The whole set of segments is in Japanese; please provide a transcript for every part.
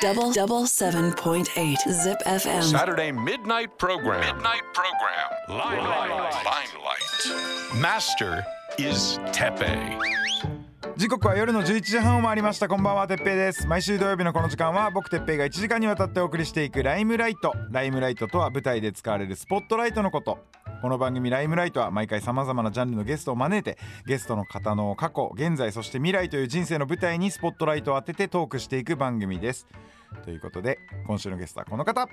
Double double seven point eight Zip FM. Saturday midnight program. Midnight program. Limelight. Limelight. Master is Tepe. 時刻は夜の11時半を回りましたこんばんはてっぺいです毎週土曜日のこの時間は僕てっぺいが1時間にわたってお送りしていくライムライトライムライトとは舞台で使われるスポットライトのことこの番組ライムライトは毎回さまざまなジャンルのゲストを招いてゲストの方の過去現在そして未来という人生の舞台にスポットライトを当ててトークしていく番組です。ということで今週のゲストはこの方。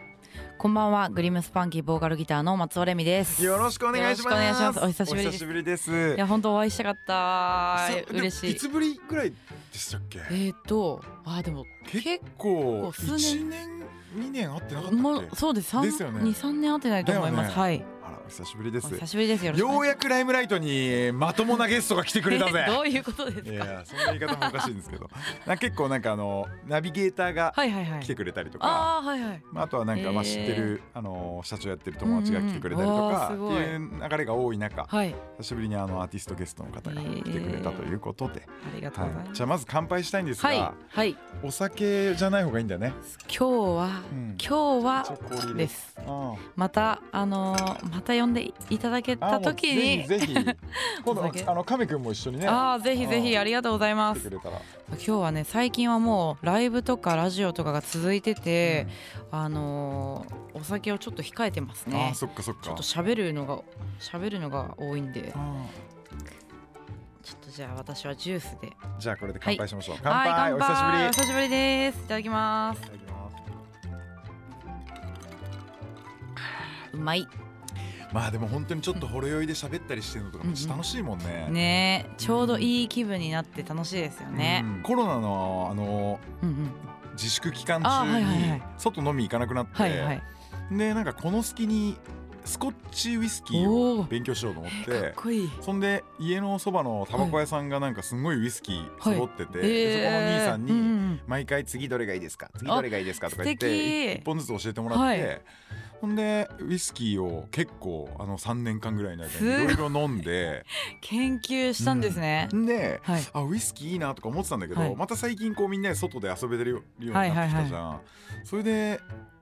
こんばんは。グリムスパンキーボーカルギターの松尾レミです。よろしくお願いします。お久しぶりです。お久しぶりです。いや本当お会いしたかった。嬉しい。でいつぶりぐらいでしたっけ？えーとあでも結結構数年1年2年会ってなかったっけ？もうそうです。三ですよね。二三年会ってないと思います、ね。はいお久しぶりです。お久しぶりです。よようやくライムライトにまともなゲストが来てくれたぜ。え どういうことですか？いやそんな言い方もおかしいんですけど。な結構なんかあのナビゲーターが来てくれたりとか、ああはいはい。まあ、あとはなんかまあ知ってる、あの社長やってる友達が来てくれたりとか、っていう流れが多い中はい。久しぶりにあのアーティストゲストの方が来てくれたということで、ありがとうございはい、ますじゃあまず乾杯したいんですが、はい。はい。お酒じゃない方がいいんだよね。今日は、うん。今日はで。す。あまたあのーまた呼んでいただけあた時にぜひぜひ。今度あの亀くんも一緒にね。ああぜひぜひあありがとうございます。今日はね最近はもうライブとかラジオとかが続いてて、あのーお酒をちょっと控えてますあねーそっかそっか。ちょっと喋るのが喋るのが多いんで。あちょっとじゃあ私はジュースで。ーじゃあこれで乾杯しましょう、はい。乾杯。お久しぶり。お久しぶりです。いただきます。いただきます。うまいまあでも本当にちょっとほろ酔いで喋ったりしてるのとかめっちゃ楽しいもんね。ねちょうどいい気分になって楽しいですよね。うん。コロナのあのうんうん。自粛期間あ中にはいはいはい。外飲み行かなくなって、はいはい。でなんかこの隙にスコッチウイスキーを勉強しようと思っかってこいい。そんで家のそばのタバコ屋さんがなんかすごいウイスキー揃ってて、でそこの兄さんに毎回次どれがいいですか？次どれがいいですか？とか言っ素敵。て一本ずつ教えてもらって、はいほんでウイスキーを結構あの3年間ぐらいの間すにい。ろいろ飲んで研究したんですね、ではい。あウイスキーいいなとか思ってたんだけど、はい。また最近こうみんなで外で遊べてるようになってきたじゃん、それで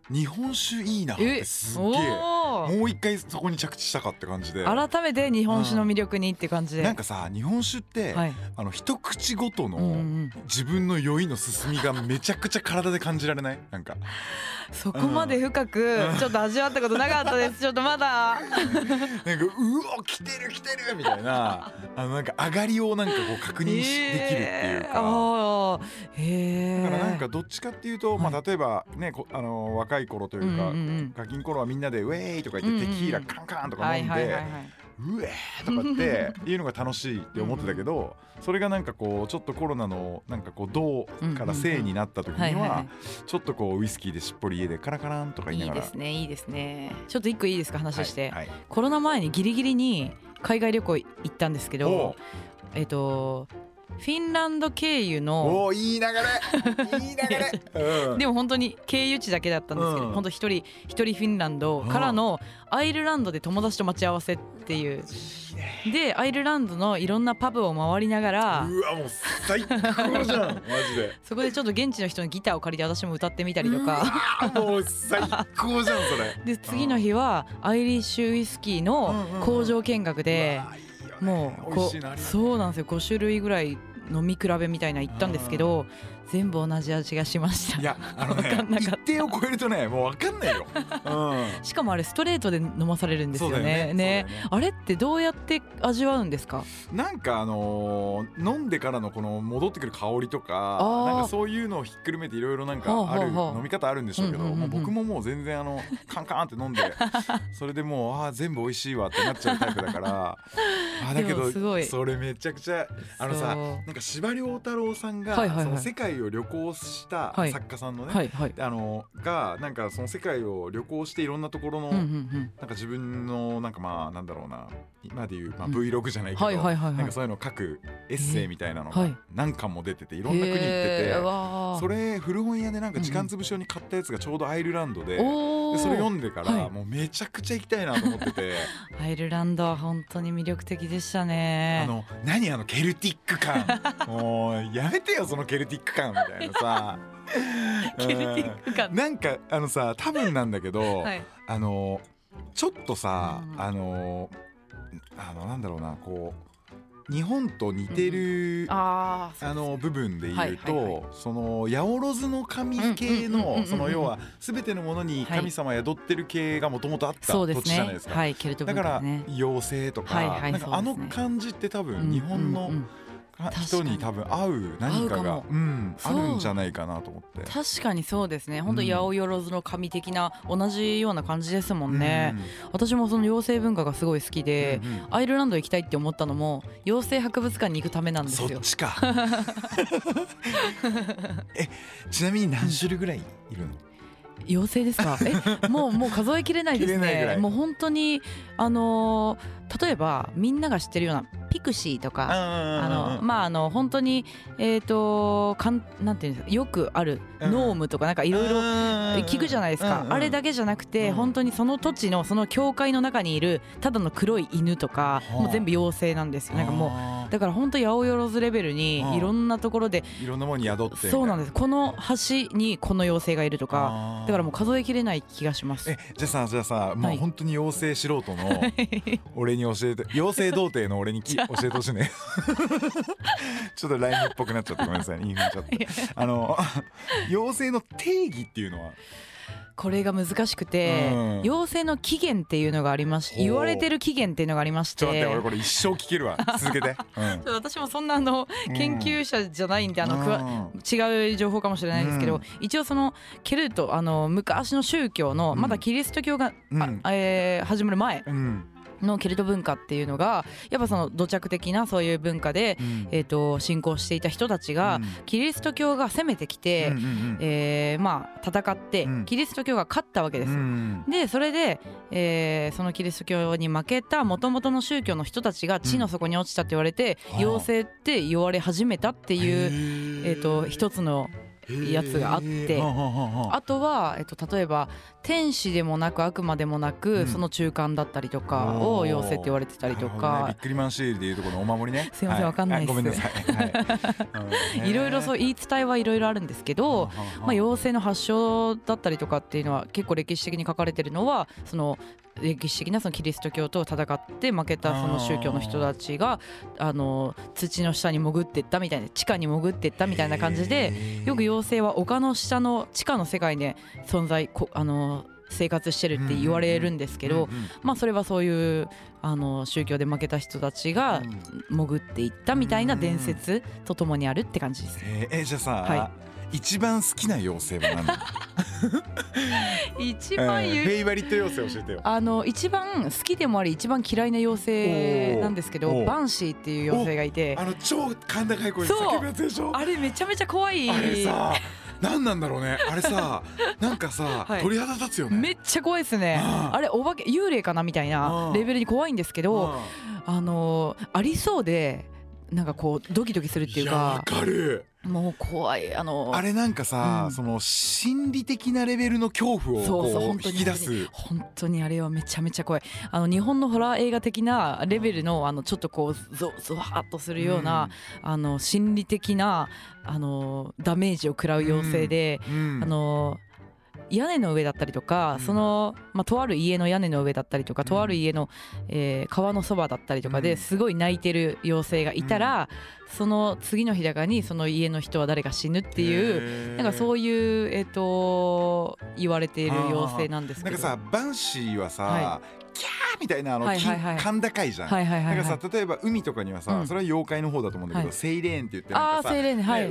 日本酒いいなってすっげえもう一回そこに着地したかって感じで。改めて日本酒の魅力にって感じで、なんかさ日本酒って、はい。あの一口ごとの、うんうん。自分の酔いの進みがめちゃくちゃ体で感じられない？なんか そこまで深くうん。ちょっと味わったことなかったです。ちょっとまだ。なんかうお来てる来てるみたいな。あのなんか上がりをなんかこう確認し、できるっていうえー。か。えだからなんかどっちかっていうと、まあ、例えばねこあの若い頃というか、うんうんうん。ガキン頃はみんなでウェーイとか言ってテキーラカンカンとかはい飲んで。うえーとかって いうのが楽しいって思ってたけどそれがなんかこうちょっとコロナのなんかこう銅から正になった時にはちょっとこうウイスキーでしっぽり家でカラカランとか言いいないがらですねいいですね。ちょっと一個いいですか話して、はいはい。コロナ前にギリギリに海外旅行行ったんですけどえっとフィンランド経由のおーいい流れ。いい流れ、うん。でも本当に経由地だけだったんですけど、うん。本当一人一人フィンランドからのアイルランドで友達と待ち合わせっていう。でアイルランドのいろんなパブを回りながらうわもう最高じゃん マジで。そこでちょっと現地の人のギターを借りて私も歌ってみたりとか。あもう最高じゃんそれ。で次の日はアイリッシュウイスキーの工場見学でうわいいよねもうそうなんですよ。5種類ぐらい飲み比べみたいな行ったんですけど全部同じ味がしました。いやあのわかねんなかった。一定を超えるとねもう分かんないよ、うん、しかもあれストレートで飲まされるんですよね。よね。ね。あれってどうやって味わうんですか？なんかあのー飲んでからのこの戻ってくる香りとかなんかそういうのをひっくるめていろいろなんかはあある飲み方あるんでしょうけどうんうんうんうん。もう僕ももう全然あの カンカンって飲んでそれでもうあー全部美味しいわってなっちゃうタイプだから あだけどすごい。それめちゃくちゃあのさなんか司馬遼太郎さんがはいはいはい。その世界を旅行したはい。作家さんのねはいはい。あのがなんかその世界を旅行していろんなところのうんうんうん。なんか自分のなんかまあなんだろうな今でいう、まあ、うん。Vlog じゃないけど、なんかそういうの書くエッセイみたいなのがはい。何巻も出てていろんな国行っててそれ古本屋でなんか時間潰し用に買ったやつがちょうどアイルランドで。おー。でそれ読んでから、はい。もうめちゃくちゃ行きたいなと思ってて。アイルランドは本当に魅力的でしたね。あの何あのケルティック感。もうやめてよそのケルティック感みたいなさ。ケルティック感。うん。なんかあのさ多分なんだけど、はい。あのちょっとさ、うん。あのあのなんだろうなこう日本と似てる、あーあの部分で言うと、はいはいはその八百万の神系うんうんうんうんうんのうん。その要は全てのものに神様宿ってる系がもともとあった土そうですね。地じゃないですか。はいケルトだから妖精とか,、はいはいなんかあのそうですね感じって多分日本のうんうんうん人に多分合う何かが合うん、あるんじゃないかなと思って。確かにそうですね。本当うん八百万の神的な同じような感じですもんね、私もその妖精文化がすごい好きで、うんうん。アイルランド行きたいって思ったのも妖精博物館に行くためなんですよ。そっちか。えちなみに何種類ぐらいいるの？妖精ですか？えもうもう数えきれないですね。もう本当にあのー例えばみんなが知ってるようなピクシーとかあのまああの本当にえっ、とかんなんていうんですかよくあるうん。ノームとかなんかいろいろ聞くじゃないですか、あれだけじゃなくて、うん。本当にその土地のその教会の中にいるただの黒い犬とか、はあ。もう全部妖精なんですよ。なんかももうだから本当八百万レベルにはあいろんなところで、いろんなものに宿ってそうなんでです。この橋にこの妖精がいるとかだからもう数えきれない気がします。えじゃあさじゃあさもはい。う本当に妖精素人の 俺に教えて妖精童貞の俺にき教えてほしいね。ちょっとライムっぽくなっちゃってごめんなさい。ね言い踏んじゃって。あの妖精の定義っていうのは？これが難しくて、うん。妖精の起源っていうのがありましほう。言われてる起源っていうのがありましちょっと待ってて俺これ一生聞けるわ。続けて、うん。私もそんなあの研究者じゃないんであのくわ違う情報かもしれないですけど、うん。一応そのケルトあの昔の宗教のうん。まだキリスト教が、うん。あえー始まる前うんのケルト文化っていうのがやっぱその土着的なそういう文化で、うん。えー、と信仰していた人たちが、うん。キリスト教が攻めてきて、うんうんうん。えーまあ戦って、うん。キリスト教が勝ったわけですよ。うん。でそれで、えーそのキリスト教に負けたもともとの宗教の人たちが地の底に落ちたって言われて、はあ。妖精って言われ始めたっていう、えー、と一つのやつがあってあとは、えっと、例えば天使でもなく悪魔でもなく、うん。その中間だったりとかを妖精って言われてたりとなるほどねビかックリマンシールでいうところのお守りね。すいませんはわかんないです。あごめんなさい。い。ろいろそう言い伝えはいろいろあるんですけど、まあ、妖精の発祥だったりとかっていうのは結構歴史的に書かれてるのはその歴史的なそのキリスト教と戦って負けたその宗教の人たちがあの土の下に潜っていったみたいな地下に潜っていったみたいな感じでよく妖精は丘の下の地下の世界で存在こあの生活してるって言われるんですけど、まあそれはそういうあの宗教で負けた人たちが潜っていったみたいな伝説とともにあるって感じです。えー。えじゃあさ、は一番好きな妖精は何だ？一えー番言うフェイバリット妖精教えてよ。あの一番好きでもあり一番嫌いな妖精なんですけどバンシーっていう妖精がいて。あの超甲高い声叫ぶやつでしょ？あれめちゃめちゃ怖い。あれさ何なんだろうね。あれさなんかさ、はい。鳥肌立つよね。めっちゃ怖いですね。あれお化け幽霊かなみたいなうん。レベルに怖いんですけどあのありそうでなんかこうドキドキするっていうかもう怖いあのあれなんかさ、うん。その心理的なレベルの恐怖をそうそうこう本当に引き出す。本当にあれはめちゃめちゃ怖い。あの日本のホラー映画的なレベルのあのちょっとこうゾゾワーっとするような、あの心理的なあのダメージを食らう妖精で、うん。あの屋根の上だったりとか、うん。その、まあ、とある家の屋根の上だったりとか、とある家の、えー川のそばだったりとかうん。ですごい泣いてる妖精がいたら、その次の日だかにその家の人は誰が死ぬっていう。なんかうそういう、えっと言われている妖精なんですけど。なんかさバンシーはさ、みたいなあの、はいはいはい。甲高いじゃん、はいはいはい、なんはいかさ例えば海とかにはさ、うん。それは妖怪の方だと思うんだけど、はい。セイレーンって言ってなんかさ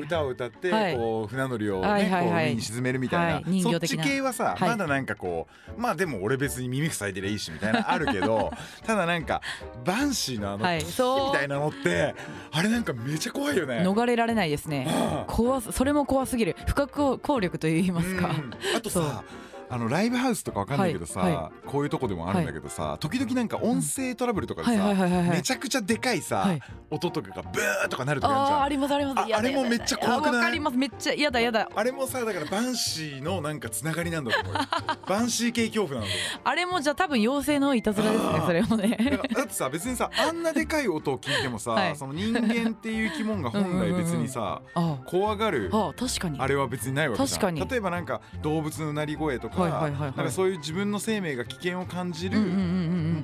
歌を歌って、はい。こう船乗りを、ねはいはいはい。こう海に沈めるみたいな、そっち系はさ、はい。まだなんかこうまあでも俺別に耳塞いでりゃいいしみたいなあるけど ただなんかバンシーのあの、はいキーそうみたいなのってあれなんかめっちゃ怖いよね。逃れられないですね。怖すそれも怖すぎる。不可抗力と言いますか、うん。あとさあのライブハウスとかわかんないけどさ、はいはこういうとこでもあるんだけどさ、時々なんか音声トラブルとかではいさ、めちゃくちゃでかいさ、はい。音とかがブーとかなるとかあるじゃん。ありますあります。あれもめっちゃ怖くない？あわかります。めっちゃやだやだ。あれもさだからバンシーのなんかつながりなんだと思うよ。バンシー系恐怖なんだと思う。あれもじゃあ多分妖精のいたずらですねそれもねだってさ別にさあんなでかい音を聞いてもさ、はい。その人間っていう生き物が本来別にさ、あ怖がるあ確かに。あれは別にないわけじゃん。確かに。例えばなんか動物の鳴り声とか、なんかそういう自分の生命が危険を感じる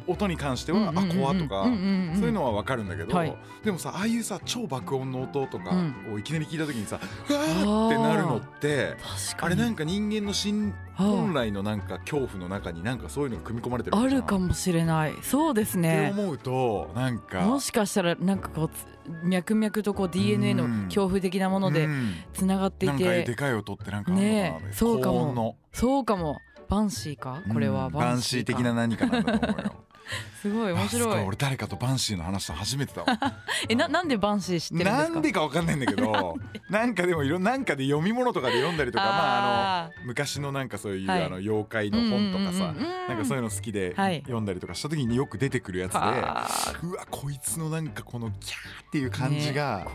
音に関しては、あ怖とか、そういうのはわかるんだけど、はい。でもさああいうさ超爆音の音とかうん。をいきなり聞いた時にさ、うわーってなるのってあれなんか人間の心本来のなんか恐怖の中になんかそういうのが組み込まれてるあるかもしれない。そうですってね思うとなんかもしかしたらなんかこうつ脈々とこう DNA のうん。恐怖的なものでうん。つながっていなんかでてかい音ってなんかねえ。そうかも。そうかも。バンシーか？これは。うん。バンシー的な何かなんだと思うよ すごい面白い。ご俺誰かとバンシーの話したの初めてだわ。えななんでバンシー知ってるんですか？なんでかわかんないんだけど なんかでもいろなんかで読み物とかで読んだりとかまあああの昔のなんかそういう、はい。あの妖怪の本とかさ、なんかそういうの好きではい。読んだりとかした時によく出てくるやつで、はうわこいつのなんかこのキャーっていう感じが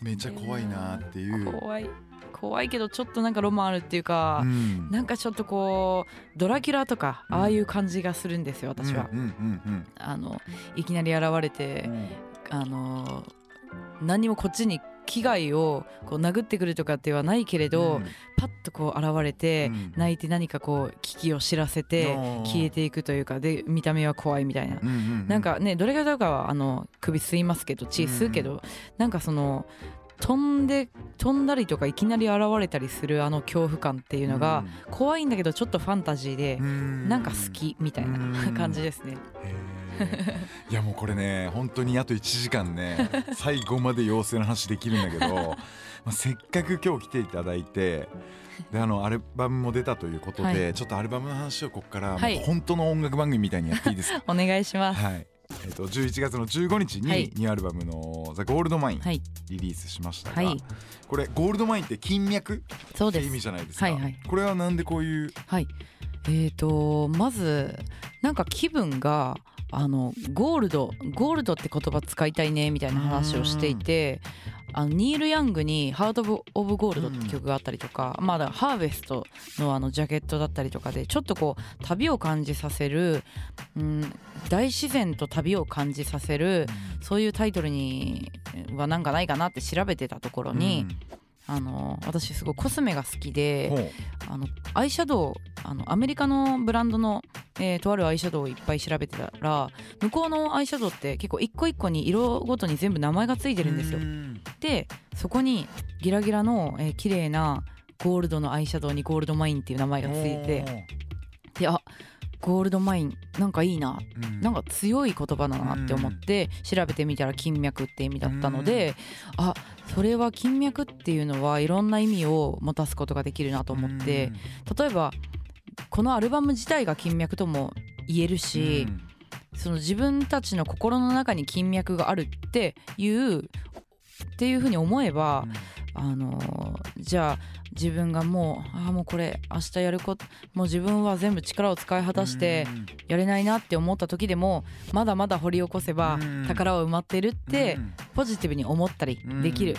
めっちゃ怖いなっていう。怖い怖いけどちょっとなんかロマンあるっていうか、うん。なんかちょっとこうドラキュラとかうん。ああいう感じがするんですよ私は、うんうんあのいきなり現れて、うん。うんあの何にもこっちに危害をこう殴ってくるとかではないけれど、うん。パッとこう現れて、うん。泣いて何かこう危機を知らせて消えていくというかで見た目は怖いみたいな、うんうんなんかねどれがとかはあの首吸いますけど血吸うけど、なんかその飛んで飛んだりとかいきなり現れたりするあの恐怖感っていうのが怖いんだけどちょっとファンタジーでう、ん。なんか好きみたいなうん。感じですね。いやもうこれね本当にあと1時間ね 最後まで妖精の話できるんだけど、まあ、せっかく今日来ていただいてであのアルバムも出たということで、はい。ちょっとアルバムの話をここから本当の音楽番組みたいにやっていいですか？お願いします。はいえっと11月の15日にはい。ニューアルバムの「ザ・ゴールドマインはい、リリースしましたが、はい、これゴールドマインって金脈って意味そうです。じゃないですか、はいはい。これはなんでこういう？はい。えー、とまずなんか気分があのゴールドゴールドって言葉使いたいねみたいな話をしていてあのニール・ヤングに「ハート・オブ・オブ・ゴールド」って曲があったりとか、まだハーベストのあのジャケットだったりとかでちょっとこう旅を感じさせる、うん、大自然と旅を感じさせるそういうタイトルにはなんかないかなって調べてたところに、あの私すごいコスメが好きうんで。あのアイシャドウあのアメリカのブランドの、えーとあるアイシャドウをいっぱい調べてたら向こうのアイシャドウって結構一個一個に色ごとに全部名前がついてるんですよ。う。ん。でそこにギラギラの、えー綺麗なゴールドのアイシャドウにゴールドマインっていう名前がついてであゴールドマインなんかいいな。うん。なんか強い言葉だなって思って調べてみたら金脈って意味だったのであそれは金脈っていうのはいろんな意味を持たすことができるなと思って例えばこのアルバム自体が金脈とも言えるし、その自分たちの心の中に金脈があるっていうっていうふうに思えば、あのーじゃあ自分がもうああもうこれ明日やることもう自分は全部力を使い果たしてやれないなって思った時でもまだまだ掘り起こせばうん。宝は埋まってるってポジティブに思ったりできる、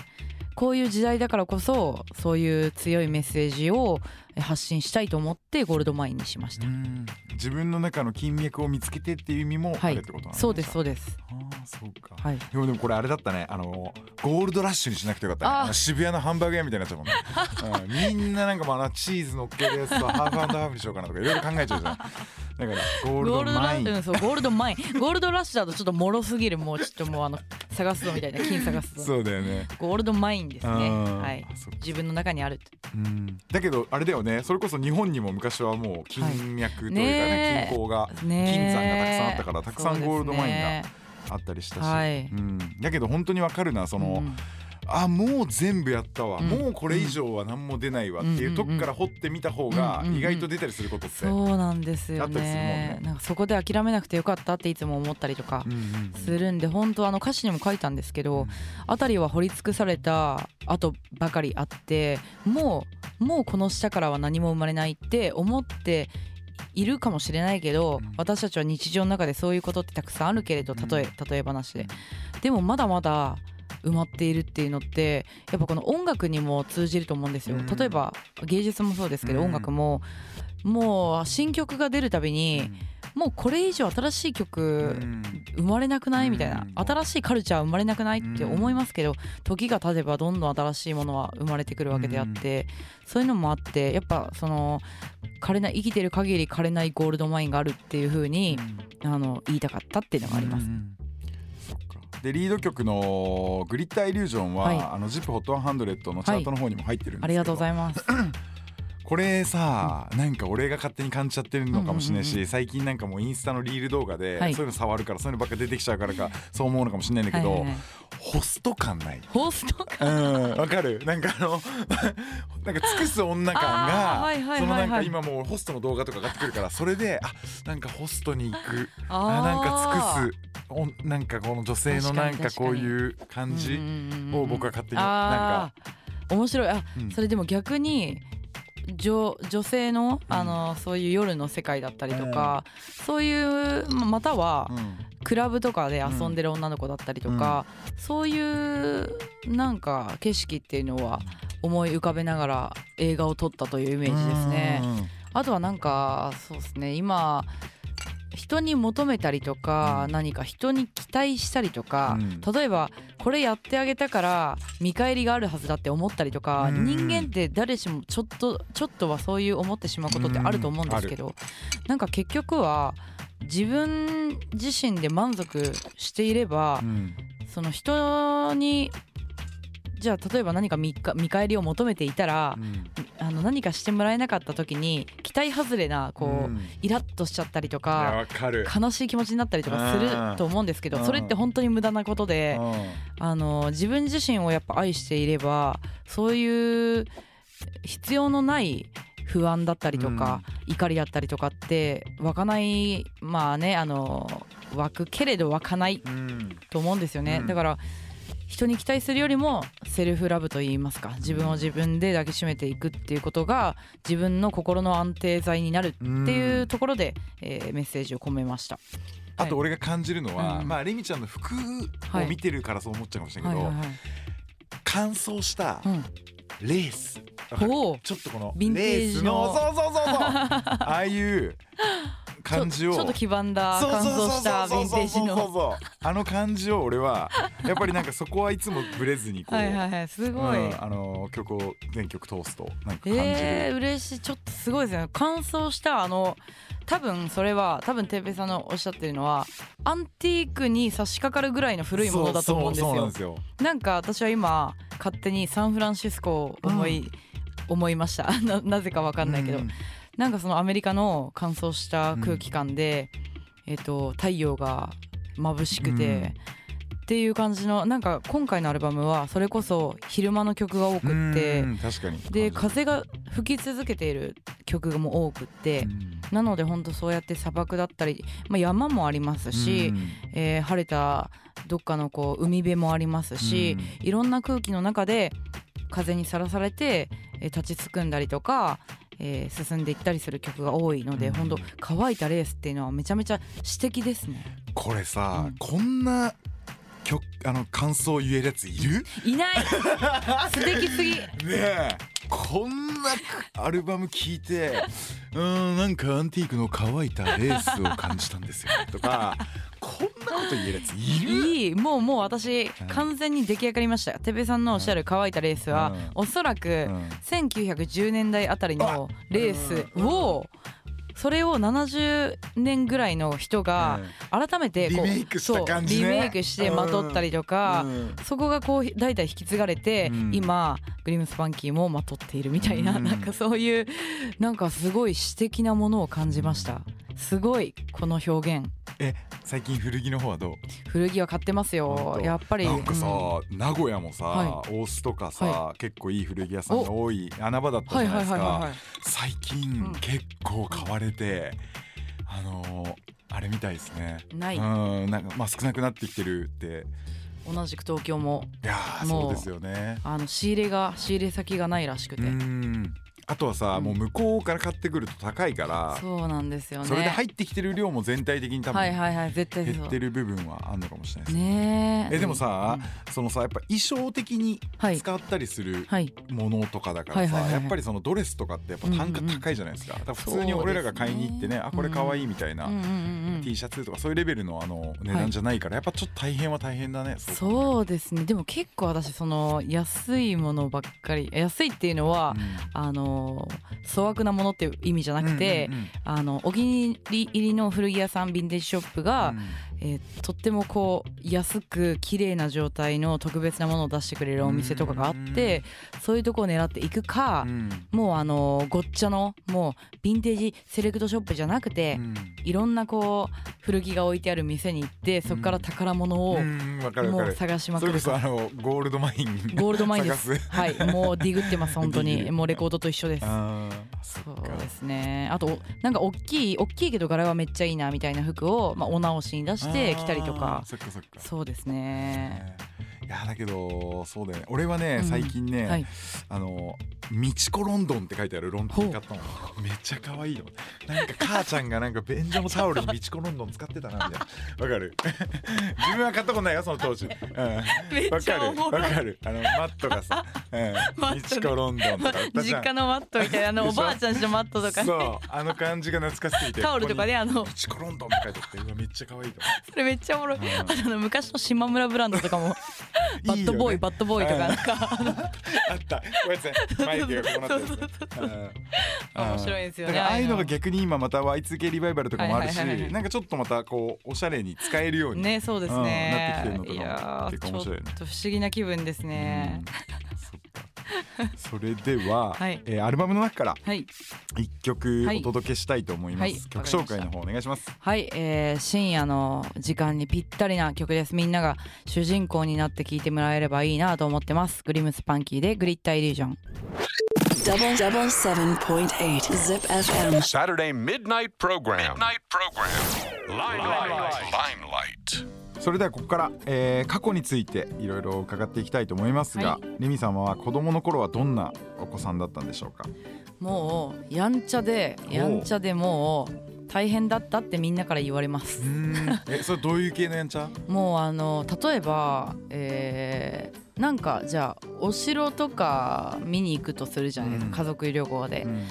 こういう時代だからこそそういう強いメッセージをえ発信したいと思ってゴールドマインにしました、うん。自分の中の金脈を見つけてっていう意味もあはい。るってことなんそうですうそうです。ああそうか。はい。でもでもこれあれだったね。あのゴールドラッシュにしなくてよかったね。渋谷のハンバーグ屋みたいになっちゃうもんね、うん、みんななんかまあチーズ乗っけるやつとハーフハーフにしようかなとかいろいろ考えちゃうじゃん。だからゴールドドマインゴールドマイン。ゴールドラッシュだとちょっと脆すぎるもうちょっともうあの探すぞみたいな金探すぞそうだよね。 gold mine ですね。うんはい。自分の中にあるうん。だけどあれだよね。それこそ日本にも昔はもう金脈というかね,、金鉱がね金山がたくさんあったからたくさん gold mine があったりしたし、はい。うん、だけど本当にわかるなその、うんあもう全部やったわ、うん。もうこれ以上は何も出ないわっていうとこから掘ってみた方がうんうんうん。意外と出たりすることって、そうなんですよあったりするもんね。ねなんかそこで諦めなくてよかったっていつも思ったりとかうんうんうん。するんで本当あの歌詞にも書いたんですけど辺りは掘り尽くされた後ばかりあってもうもうこの下からは何も生まれないって思っているかもしれないけど、うん。私たちは日常の中でそういうことってたくさんあるけれど例え例え話で。でもまだまだ埋まっているっていうのってやっぱこの音楽にも通じると思うんですよ。うん。例えば芸術もそうですけど、うん。音楽ももう新曲が出るたびに、もうこれ以上新しい曲生まれなくない？みたいな。うん。新しいカルチャー生まれなくないって思いますけど時が経てばどんどん新しいものは生まれてくるわけであってそういうのもあってやっぱその枯れない生きてる限り枯れないゴールドマインがあるっていう風にあの言いたかったっていうのがあります。う。んでリード曲の「グリッターイリュージョンは」はい。あの ZIPHOT100 のチャートの方にも入ってるんですけど、ありがとうございます。これさ、なんか俺が勝手に感じちゃってるのかもしれないし、うんうんうん最近なんかもうインスタのリール動画で、はい。そういうの触るからそういうのばっか出てきちゃうからかそう思うのかもしれないんだけど、はいはいはい。ホスト感ない。ホストうんわかる？なんかあの なんか尽くす女感がそのなんか今もうホストの動画とか上がってくるからそれであなんかホストに行く。あなんか尽くすおなんかこの女性のなんかこういう感じを僕は勝手になんか。面白い。あ、うん。それでも逆に女女性のあの、そういう夜の世界だったりとか、そういうままたはうん。クラブとかで遊んでる女の子だったりとか、そういうなんか景色っていうのは思い浮かべながら映画を撮ったというイメージですね。あとはなんかそうですね今人に求めたりとか、うん。何か人に期待したりとか、うん。例えばこれやってあげたから見返りがあるはずだって思ったりとか、うん。人間って誰しもちょっとちょっとはそういう思ってしまうことってあると思うんですけど、なんか結局は自分自身で満足していれば、うん。その人にじゃあ例えば何か見か見返りを求めていたら、うん。あの何かしてもらえなかった時に期待外れなこう、ん。イラッとしちゃったりとかわかる。悲しい気持ちになったりとかすると思うんですけどうん。それって本当に無駄なことであの自分自身をやっぱ愛していればそういう必要のない不安だったりとか、怒りだったりとかって湧かないまあねあの湧くけれど湧かないうん。と思うんですよね、うん。だから人に期待するよりもセルフラブといいますか自分を自分で抱きしめていくっていうことが自分の心の安定剤になるっていうところで、えーメッセージを込めました。あと俺が感じるのは、うんまあレミちゃんの服を見てるからそう思っちゃうかもしれないけど、はいはいはい。乾燥したうん。レース、わかる？おー。ちょっとこのヴィンテージの。レースのそうそうそうそう。ああいう感じを。ちょっと黄ばんだ乾燥したヴィンテージの。あの感じを俺はやっぱりなんかそこはいつもブレずにこう、はいはいはいすごい、うんあの曲を全曲通すとなんか感じる、えー、嬉しい。ちょっとすごいですね乾燥したあの多分それは多分てっぺいさんのおっしゃってるのはアンティークに差し掛かるぐらいの古いものだと思うんですよ。なんですよなんか私は今勝手にサンフランシスコを思い、思いました。ななぜかわかんないけど、うんなんかそのアメリカの乾燥した空気感で、えっ、と太陽が眩しくて、うん。っていう感じのなんか今回のアルバムはそれこそ昼間の曲が多くって、うん確かに。で風が吹き続けている曲がもう多くって、うん。なので本当そうやって砂漠だったり、まあ、山もありますし、うん。えー晴れたどっかのこう海辺もありますし、いろんな空気の中で風にさらされて、えー立ちすくんだりとか、えー進んでいったりする曲が多いので、うん。本当乾いたレースっていうのはめちゃめちゃ詩的ですね。これさ、うん。こんな曲あの感想を言えるやついる？いない。素敵すぎ。ねえ。こんなアルバム聴いてうーんなんかアンティークの乾いたレースを感じたんですよとかこんなこと言えるやついる？いい。もうもう私完全に出来上がりました。てべさんのおっしゃる乾いたレースは、うん。おそらくうん。1910年代あたりのレースをそれを70年ぐらいの人が改めてこうリメイクした感じね。そうリメイクしてまとったりとか、うん。そこがこう代々引き継がれて、うん。今グリムスパンキーもまとっているみたいな、うん。なんかそういうなんかすごい詩的なものを感じました。すごいこの表現。え最近古着の方はどう？古着は買ってますよ。やっぱりなんかさ、うん。名古屋もさ、は大須とかさ、は結構いい古着屋さんが多い穴場だったはいじゃなですか最近、うん。結構買われてあのーあれみたいですね。ない。うん。なんかまあ少なくなってきてるって。同じく東京も。いやーもうそうですよね。あの仕入れが仕入れ先がないらしくて、うんあとはさ、うん。もう向こうから買ってくると高いからそうなんですよね。それで入ってきてる量も全体的に多分はいはいはい絶対そう。減ってる部分はあるのかもしれないですね。ねえ。えでもさ、うんそのさやっぱ衣装的にはい。使ったりするはい。ものとかだからさ、はいはいはいはい。やっぱりそのドレスとかってやっぱ単価高いじゃないですか,、だから普通に俺らが買いに行ってねあこれ可愛いみたいな、うんうんうんうん。T シャツとかそういうレベルのあの値段じゃないから、やっぱちょっと大変は大変だねそうですね。でも結構私その安いものばっかり安いっていうのは、あの粗悪なものっていう意味じゃなくて、あのお気に入りの古着屋さんヴィンテージショップが、うんえーとってもこう安く綺麗な状態の特別なものを出してくれるお店とかがあってそういうとこを狙っていくかう、ん。もうあのごっちゃのもうヴィンテージセレクトショップじゃなくて、うん。いろんなこう古着が置いてある店に行ってそこから宝物をもう探しまくる。それこそあの gold mine。gold mine です。はいもうディグってます本当に。もうレコードと一緒です。そうですね。あとなんか大きい大きいけど柄はめっちゃいいなみたいな服を、まあ、お直しに出して着たりとか。そうですね。いやだけどそうだよね。俺はね、うん。最近ね、はい。あの「みちこロンドン」って書いてあるロンドン買ったの。めっちゃ可愛いのなんか母ちゃんがなんか便所のタオルにみちこロンドン使ってたなみたいな。わかる？自分は買ったことないよその当時、うん、めっちゃおもろい。わかる。わかるあのマットがさ「うん、みちこロンドン」とか売ったじゃん。実家のマットみたいなあのおばあちゃんちのマットとかね。そうあの感じが懐かしすぎて。タオルとかねあのみちこロンドンって書いてあってうわめっちゃ可愛いとそれめっちゃおもろい。うん。あとあの昔の島村ブランドとかも バッドボーイバッドボーイとかなんか あった。こうやってマイクがこうなってる 面白いですよねだからああいうのが逆に今また Y2K リバイバルとかもあるしなんかちょっとまたこうおしゃれに使えるようにねそうですうんねなってきてるのとかも結構ちょっ面白いよね。と不思議な気分ですね。うん。そっか それでは、はいえーアルバムの中からはい一曲はいお届けしたいと思います、はい曲紹介の方お願いしますはい、えー深夜の時間にぴったりな曲ですみんなが主人公になって聴いてもらえればいいなと思ってますグリムスパンキーでグリッターイリュージョン Double double seven point eight Zip FM. Saturday midnight program. Midnight program. Limelight. Limelight. それではここから、えー過去についていろいろ伺っていきたいと思いますが、はレミ様は子供の頃はどんなお子さんだったんでしょうか？もうやんちゃでやんちゃでもう大変だったってみんなから言われます。え それどういう系のやんちゃ？もうあの例えば、えーなんかじゃあお城とか見に行くとするじゃないですか、うん。家族旅行で。う、ん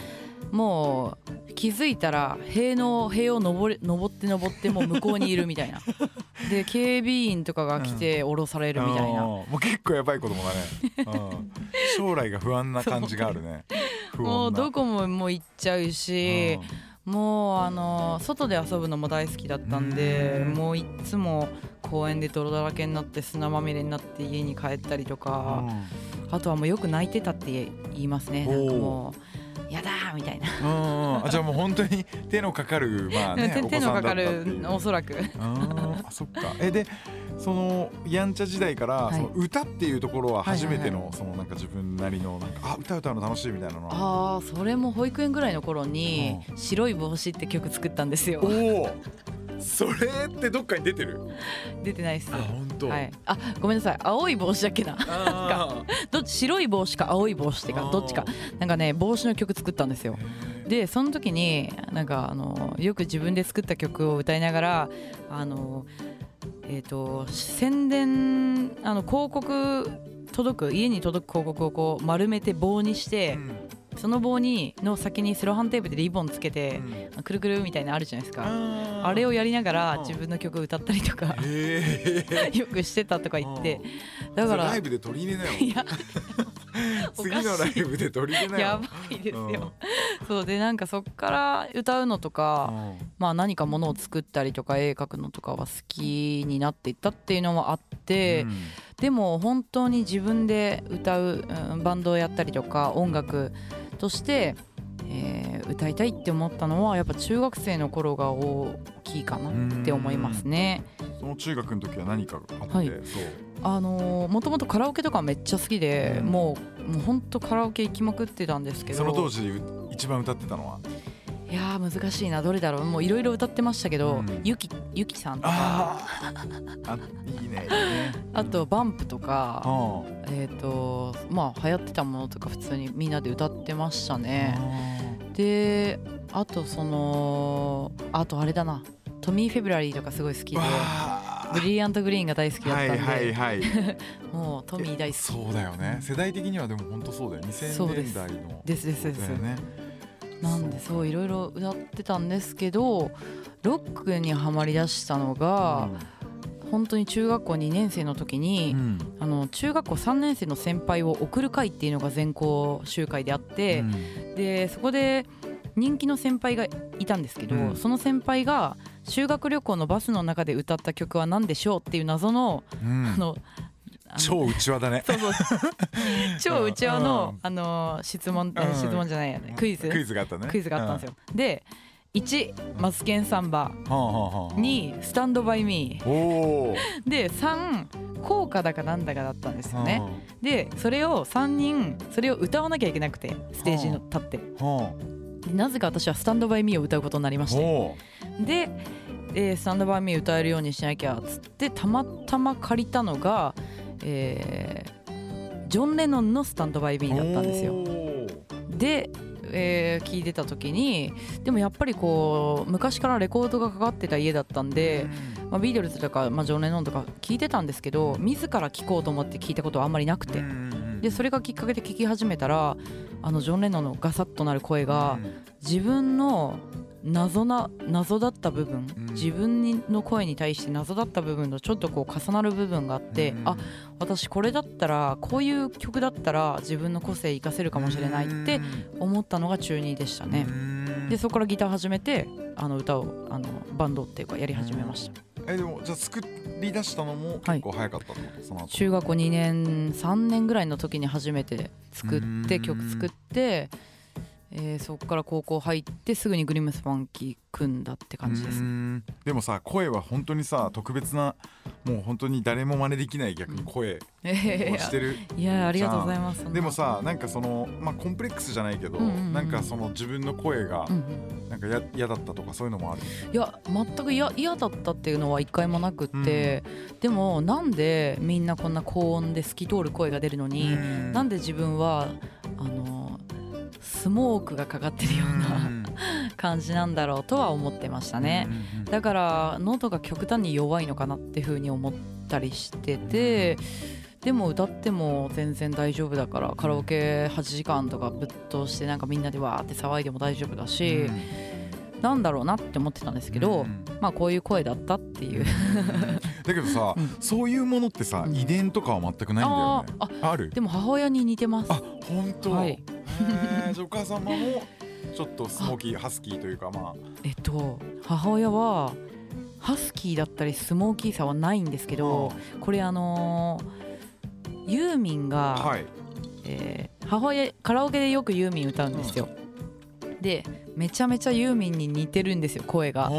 もう気づいたら塀の塀を登れ登って登ってもう向こうにいるみたいな。で警備員とかが来て降ろされるみたいな、あーもう結構やばい子供だね、うん、将来が不安な感じがあるね。もうどこももう行っちゃうし、もうあの外で遊ぶのも大好きだったんでうん。もういっつも公園で泥だらけになって砂まみれになって家に帰ったりとうん。か、あとはもうよく泣いてたって言いますね。なんかもうやだーみたいな、あじゃあもう本当に手のかかる まあね手手のかかるうおそらく。あそっか。えでそのやんちゃ時代から、はい。その歌っていうところは初めての、そのなんか自分なりのなんかあ歌歌うの楽しいみたいなのは。あーそれも保育園ぐらいの頃に「白い帽子」って曲作ったんですよ。おお それってどっかに出てる？出てないっす。本当。はい、あごめんなさい。青い帽子だっけな？あどっち白い帽子か青い帽子ってあー。かどっちか。なんかね帽子の曲作ったんですよ。ー。でその時になんかあのよく自分で作った曲を歌いながらあのえっ、と宣伝あの広告届く家に届く広告をこう丸めて棒にしてうんその棒にの先にセロハンテープでリボンつけてうん。くるくるみたいなのあるじゃないですか。ああれをやりながらうん。自分の曲歌ったりとか。よくしてたとか言って。だからライブで取り入れなよ。次のライブで取り入れなよ。やばいですよ。そうでなんかそっから歌うのとか、まあ何かものを作ったりとか絵描くのとかは好きになっていったっていうのもあって、うん。でも本当に自分で歌う、うんバンドをやったりとか音楽として、えー歌いたいって思ったのはやっぱ中学生の頃が大きいかなって思いますね。その中学の時は何かあって、はい。あのーもともとカラオケとかめっちゃ好きで、うん。もうもう本当カラオケ行きまくってたんですけど。その当時一番歌ってたのは？いやー難しいな。どれだろう？もういろいろ歌ってましたけど、うん。ゆきゆきさんとか。あいいね あとバンプとか、あえっ、とまあ流行ってたものとか普通にみんなで歌ってましたね。であとそのあとあれだな。トミー・フェブラリーとかすごい好きでわブリリアント・グリーンが大好きだったんで、はいはいはい もうトミー大好き。そうだよね。世代的にはでも本当そうだよそう2000です。年代の。ですですです。ねなんでそういろいろ歌ってたんですけどロックにはまりだしたのが、本当に中学校2年生の時に、うん。あの中学校3年生の先輩を送る会っていうのが全校集会であって、でそこで人気の先輩がいたんですけど、うん。その先輩が修学旅行のバスの中で歌った曲は何でしょうっていう謎の,、うん。あの超内輪だね。そうそう 超内輪の、うん。あの質問、質問じゃないやね。クイズ。クイズがあったね。クイズがあったんですよ、で1マツケンサンバうんはあはあはあ。2スタンドバイミー。で3効果だかなんだかだったんですよね、でそれを3人それを歌わなきゃいけなくてステージに立って。なぜか私はスタンドバイミーを歌うことになりまあして。おで、えースタンドバイミー歌えるようにしなきゃっつってたまたま借りたのが、えージョン・レノンのスタンドバイミーだったんですよ。で、えー聞いてた時にでもやっぱりこう昔からレコードがかかってた家だったんで、まあ、ビートルズとか、まあ、ジョン・レノンとか聞いてたんですけど自ら聴こうと思って聞いたことはあんまりなくて。でそれがきっかけで聞き始めたらあのジョン・レノンのガサッとなる声が自分の謎な謎だった部分、うん。自分にの声に対して謎だった部分とちょっとこう重なる部分があって、あ私これだったらこういう曲だったら自分の個性活かせるかもしれないって思ったのが中2でしたね。でそこからギター始めてあの歌をあのバンドっていうかやり始めました。えでもじゃあ作り出したのも結構早かったってこと？その後。中学校2年3年ぐらいの時に初めて作ってうん。曲作って、えーそこから高校入ってすぐにグリムスファンキー組んだって感じです。でもさ声は本当にさ特別なもう本当に誰も真似できない逆に声えをしてる。いやありがとうございます。でもさなんかそのまあコンプレックスじゃないけど、うんうんうん。なんかその自分の声がうんうん。なんかや嫌だったとかそういうのもある、いや全く嫌嫌だったっていうのは一回もなくって、でもなんでみんなこんな高音で透き通る声が出るのに、なんで自分はあのスモークがかかってるような感じなんだろうとは思ってましたね。だから喉が極端に弱いのかなっていうふうに思ったりしててでも歌っても全然大丈夫だからカラオケ8時間とかぶっ通してなんかみんなでわーって騒いでも大丈夫だし、なんだろうなって思ってたんですけど、まあこういう声だったっていう。だけどさ、うん。そういうものってさ、うん。遺伝とかは全くないんだよね。あある？でも母親に似てます。あ本当、はい。お母様も ちょっとスモーキーハスキーというかまあ。えっと母親はハスキーだったりスモーキーさはないんですけど、これあのーユーミンが、はい。えー母親カラオケでよくユーミン歌うんですよ。でめちゃめちゃユーミンに似てるんですよ声が。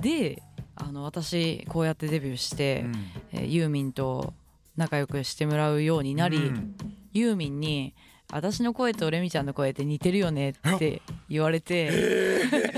であの私こうやってデビューして、うん。えーユーミンと仲良くしてもらうようになり、うん。ユーミンに「私の声とレミちゃんの声って似てるよね」って言われて。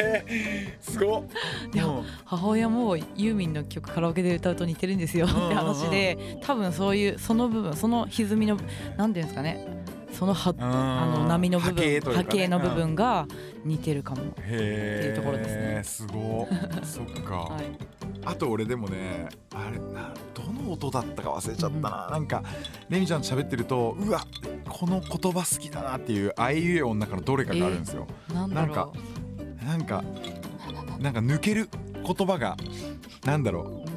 すごっ。でも母親もユーミンの曲カラオケで歌うと似てるんですよって話で多分そういうその部分その歪みの何ていうんですかねそのはああの波の部分波形波形の部分が似てるかも。へっていうところですね。すごっ。そっか、はい。あと俺でもねあれなどの音だったか忘れちゃったな、なんかレミちゃんと喋ってるとうわこの言葉好きだなっていうあいうえおの中のどれかがあるんですよ、なんだろなんかなんかなんか抜ける言葉がなんだろううーんう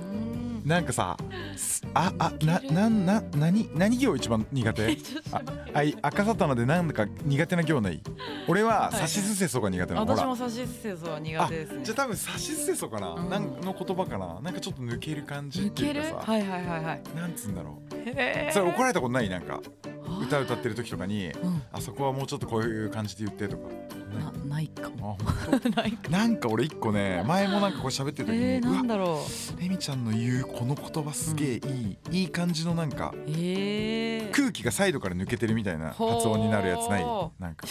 なんかさすああななんな何何行一番苦手？ああい赤沙汰でなんだか苦手な行ない？俺はさしすせそが苦手なの、ほら。私もサシスセソは苦手ですね。じゃあ多分さしすせそかな、うん。なんの言葉かな？なんかちょっと抜ける感じっていうかさ。はいはいはいはい。なんつうんだろう。それ怒られたことない？なんか歌歌ってる時とかにうん。あそこはもうちょっとこういう感じで言ってとか。な ないかも。なんか俺一個ね 前もなんかこう喋ってる時に、えー、なんだろレミちゃんの言うこの言葉すげえいい、いい感じのなんかうえー、空気がサイドから抜けてるみたいな発音になるやつない？ほなんか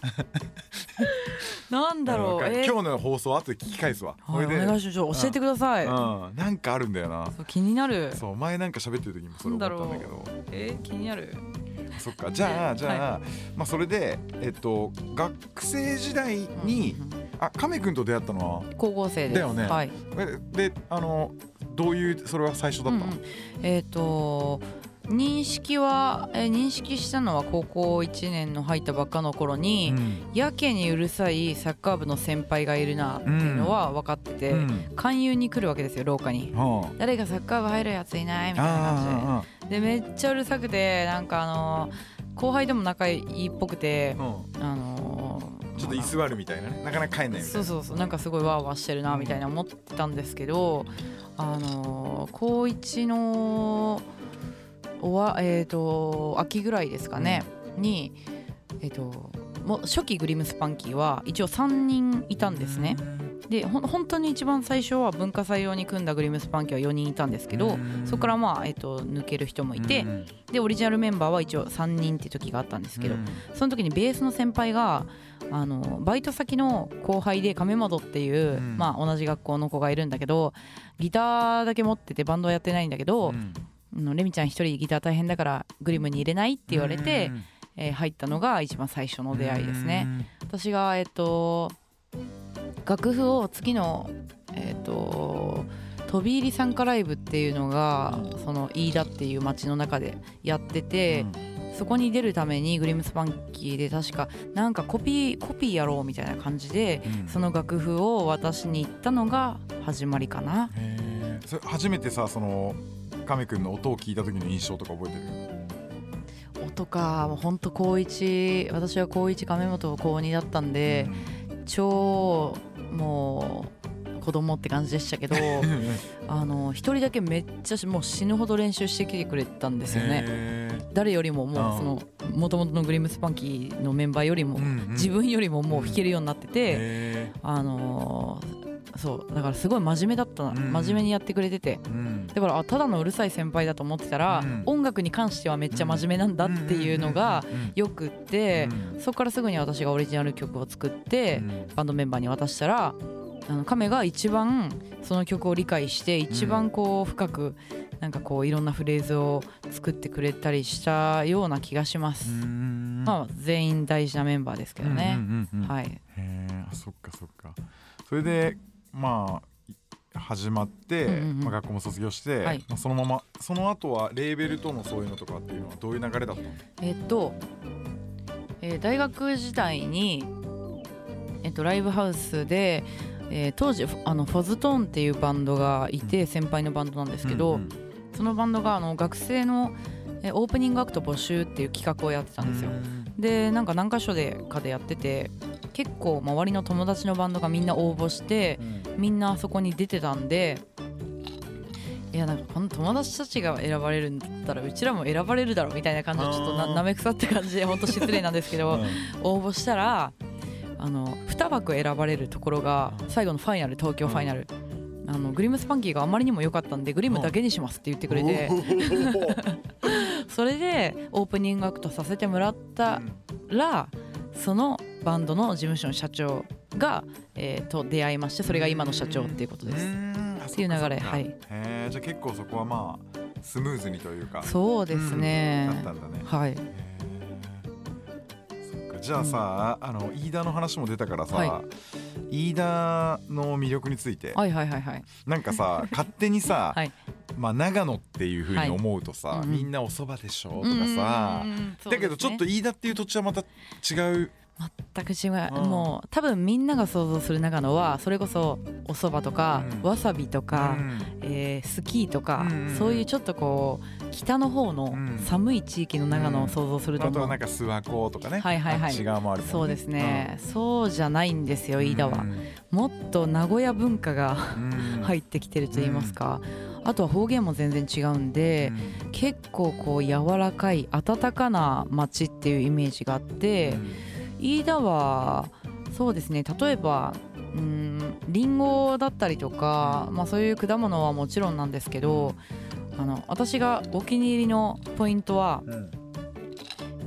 なんだろう、えー。今日の放送後で聞き返すわ。はい、おで。願いします。ちょっと教えてください、うん。なんかあるんだよな。気になる。そう前なんか喋ってる時にもそれ思ったんだけど。えー気になる。そっか。じゃあじゃあ、まあそれでえっと学生時代に、うんうんあ亀くんと出会ったのは？高校生です。だよね。はい。えであのどういうそれは最初だったの、うんうん。えっ、と認識は、えー認識したのは高校1年の入ったばっかの頃に、やけにうるさいサッカー部の先輩がいるなっていうのは分かってて、うん。勧誘に来るわけですよ廊下に。は誰かサッカー部入るやついないみあたいな感あじででめっちゃうるさくてなんかあの後輩でも仲いいっぽくてあ、うん。あのちょっと居座るみたいなね。なかなか帰んないそうそうそうなんかすごいワーワーしてるなみたいな思ってたんですけどあの高一のおわえっ、と秋ぐらいですかね、にえっ、ともう初期グリムスパンキーは一応3人いたんですね。で本当に一番最初は文化祭用に組んだグリムスパンキーは4人いたんですけどそこからまあ、えっと抜ける人もいてうん。でオリジナルメンバーは一応3人って時があったんですけどその時にベースの先輩があのバイト先の後輩で亀窓っていう、うん。まあ、同じ学校の子がいるんだけどギターだけ持っててバンドはやってないんだけど、うん。あのレミちゃん一人ギター大変だからグリムに入れないって言われて、えー入ったのが一番最初の出会いですね。私がえっと楽譜を次のえっと飛び入り参加ライブっていうのがその飯田っていう町の中でやってて、そこに出るためにグリムスパンキーで確かなんかコピーコピーやろうみたいな感じでうん。その楽譜を渡しに行ったのが始まりかな。初めてさその亀くんの音を聞いた時の印象とか覚えてる？音かもうほんと高1私は高1亀本高2だったんで、超もう子供って感じでしたけどあの一人だけめっちゃもう死ぬほど練習してきてくれたんですよね。へ誰よりももうその元々のグリムスパンキーのメンバーよりもーうんうん。自分よりももう弾けるようになってて、へあのーそうだからすごい真面目だったな、うん。真面目にやってくれてて。ーうん。だからあただのうるさい先輩だと思ってたら、うん。音楽に関してはめっちゃ真面目なんだっていうのがうん。よくって、うん。そこからすぐに私がオリジナル曲を作って、うん。バンドメンバーに渡したらあの亀が一番その曲を理解して一番こう深くなんかこういろんなフレーズを作ってくれたりしたような気がします。うん。まあ全員大事なメンバーですけどね。はい。へえあそっかそっか。それでまあい始まって、うんうんうん。まあ、学校も卒業して、はい。まあ、そのままその後はレーベルとのそういうのとかっていうのはどういう流れだったの？えっと、えー大学時代に、えっと、ライブハウスで、えー当時あのフォズトーンっていうバンドがいて先輩のバンドなんですけど、うんそのバンドがあの学生の、えーオープニングアクト募集っていう企画をやってたんですよ。でなんか何箇所でかでやってて結構周りの友達のバンドがみんな応募してみんなそこに出てたんでいやなんかこの友達たちが選ばれるんだったらうちらも選ばれるだろうみたいな感じでちょっとななめくさって感じで本当失礼なんですけど、うん。応募したらあの2枠選ばれるところが最後のファイナル東京ファイナル、あのグリムスパンキーがあまりにも良かったんでグリムだけにしますって言ってくれて。おーそれでオープニングアクトさせてもらったらそのバンドの事務所の社長が、えーと出会いましてそれが今の社長っていうことです。んっていう流れはい。へえじゃあ結構そこはまあスムーズにというか。そうですね、だったんだね。はいじゃあさ、あの飯田の話も出たからさ、は飯田の魅力について、はいはいはいはい。なんかさ 勝手にさ、はい。まあ長野っていうふうに思うとさ、はいうんうん。みんなお蕎麦でしょとかさ、うんうんうんそうだけどちょっと飯田っていう土地はまた違う。全く違う、うん。もう多分みんなが想像する長野はそれこそお蕎麦とか、うん。わさびとか、うん。えースキーとか、うんうんうん。そういうちょっとこう北の方のうん。寒い地域の長野を想像すると思う、あとはなんか諏訪湖とかね、はいはいはい。もあるね。そうですね、そうじゃないんですようん飯田は、うん。もっと名古屋文化がうん。入ってきてると言いますか、あとは方言も全然違うんで、結構こう柔らかい温かな町っていうイメージがあって、飯田はそうですね。例えばうんリンゴだったりとか、まあ、そういう果物はもちろんなんですけどあの私がお気に入りのポイントはうん。うん